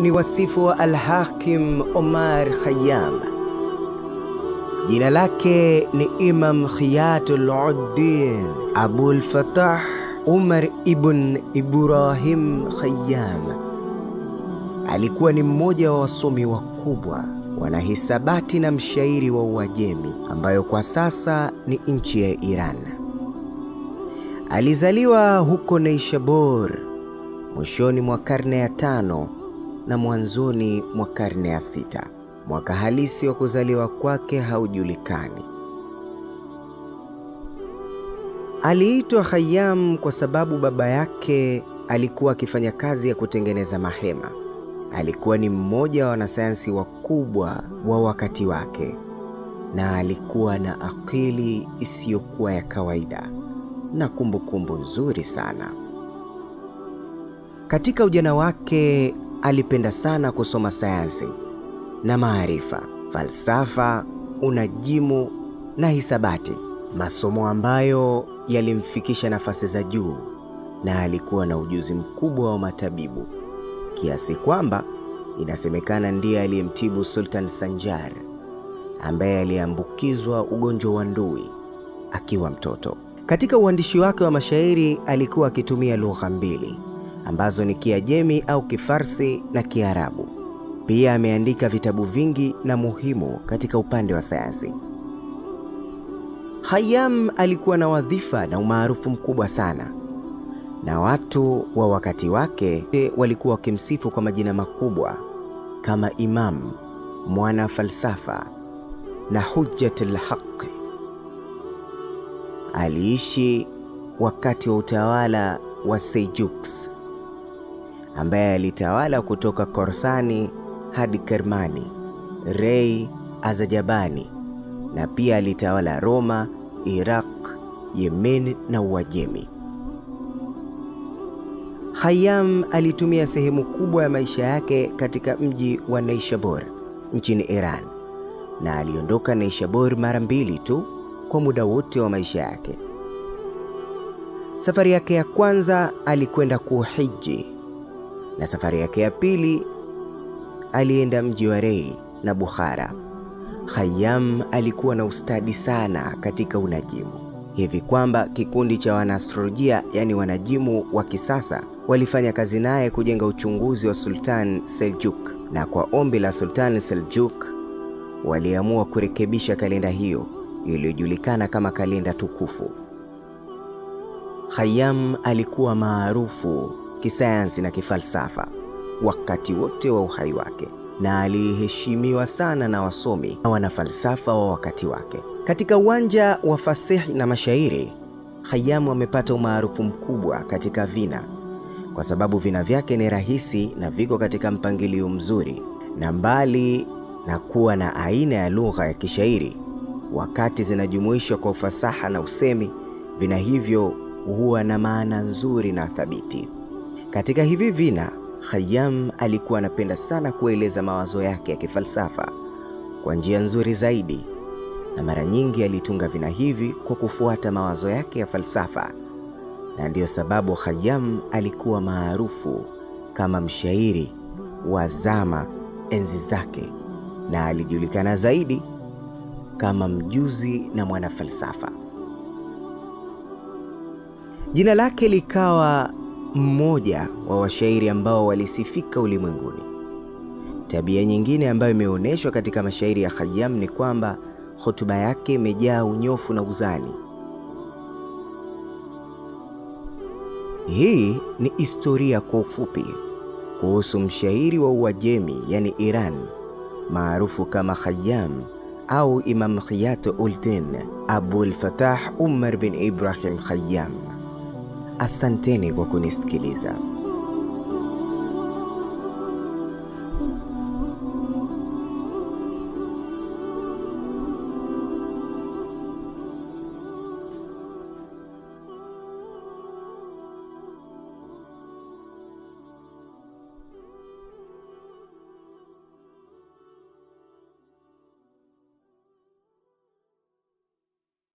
Ni wasifu wa Al-Hakim Omar Khayyam. Jina lake ni Imam Khiyatul Uddin Abul Fatah Umar ibn Ibrahim Khayyam. Alikuwa ni mmoja wa wasomi wakubwa, wanahisabati na mshairi wa Uajemi, ambayo kwa sasa ni nchi ya Iran. Alizaliwa huko Neishabur mwishoni mwa karne ya tano na mwanzoni mwa karne ya sita. Mwaka halisi wa kuzaliwa kwake haujulikani. Aliitwa Khayyam kwa sababu baba yake alikuwa akifanya kazi ya kutengeneza mahema. Alikuwa ni mmoja wa wanasayansi wakubwa wa wakati wake na alikuwa na akili isiyokuwa ya kawaida na kumbukumbu nzuri sana. Katika ujana wake alipenda sana kusoma sayansi na maarifa, falsafa, unajimu na hisabati, masomo ambayo yalimfikisha nafasi za juu, na alikuwa na ujuzi mkubwa wa matabibu kiasi kwamba inasemekana ndiye aliyemtibu Sultan Sanjar ambaye aliambukizwa ugonjwa wa ndui akiwa mtoto. Katika uandishi wake wa mashairi alikuwa akitumia lugha mbili ambazo ni Kiajemi au Kifarsi na Kiarabu. Pia ameandika vitabu vingi na muhimu katika upande wa sayansi. Khayyam alikuwa na wadhifa na umaarufu mkubwa sana, na watu wa wakati wake walikuwa wakimsifu kwa majina makubwa kama Imam, mwana falsafa na Hujjatul Haqq. Aliishi wakati wa utawala wa Seljuks ambaye alitawala kutoka Korsani hadi Kermani, Rei, Azajabani na pia alitawala Roma, Iraq, Yemen na Uajemi. Khayyam alitumia sehemu kubwa ya maisha yake katika mji wa Neishabur nchini Iran na aliondoka Neishabur mara mbili tu kwa muda wote wa maisha yake. Safari yake ya kwanza alikwenda kuhiji na safari yake ya pili alienda mji wa Rei na Bukhara. Khayyam alikuwa na ustadi sana katika unajimu hivi kwamba kikundi cha wanaastrolojia, yaani wanajimu wa kisasa, walifanya kazi naye kujenga uchunguzi wa Sultan Seljuk, na kwa ombi la Sultan Seljuk waliamua kurekebisha kalenda hiyo iliyojulikana kama kalenda tukufu. Khayyam alikuwa maarufu kisayansi na kifalsafa wakati wote wa uhai wake na aliheshimiwa sana na wasomi na wanafalsafa wa wakati wake. Katika uwanja wa fasihi na mashairi, Khayyam amepata umaarufu mkubwa katika vina kwa sababu vina vyake ni rahisi na viko katika mpangilio mzuri, na mbali na kuwa na aina ya lugha ya kishairi, wakati zinajumuishwa kwa ufasaha na usemi, vina hivyo huwa na maana nzuri na thabiti. Katika hivi vina, Khayyam alikuwa anapenda sana kueleza mawazo yake ya kifalsafa kwa njia nzuri zaidi, na mara nyingi alitunga vina hivi kwa kufuata mawazo yake ya falsafa, na ndiyo sababu Khayyam alikuwa maarufu kama mshairi wa zama enzi zake, na alijulikana zaidi kama mjuzi na mwanafalsafa. Jina lake likawa mmoja wa washairi ambao walisifika ulimwenguni. Tabia nyingine ambayo imeonyeshwa katika mashairi ya Khayyam ni kwamba hotuba yake imejaa unyofu na uzani. Hii ni historia kwa ufupi kuhusu mshairi wa Uajemi, yani Iran, maarufu kama Khayyam au Imam Khiyat Ultin Abul Fatah Umar bin Ibrahim Khayyam. Asanteni kwa kunisikiliza.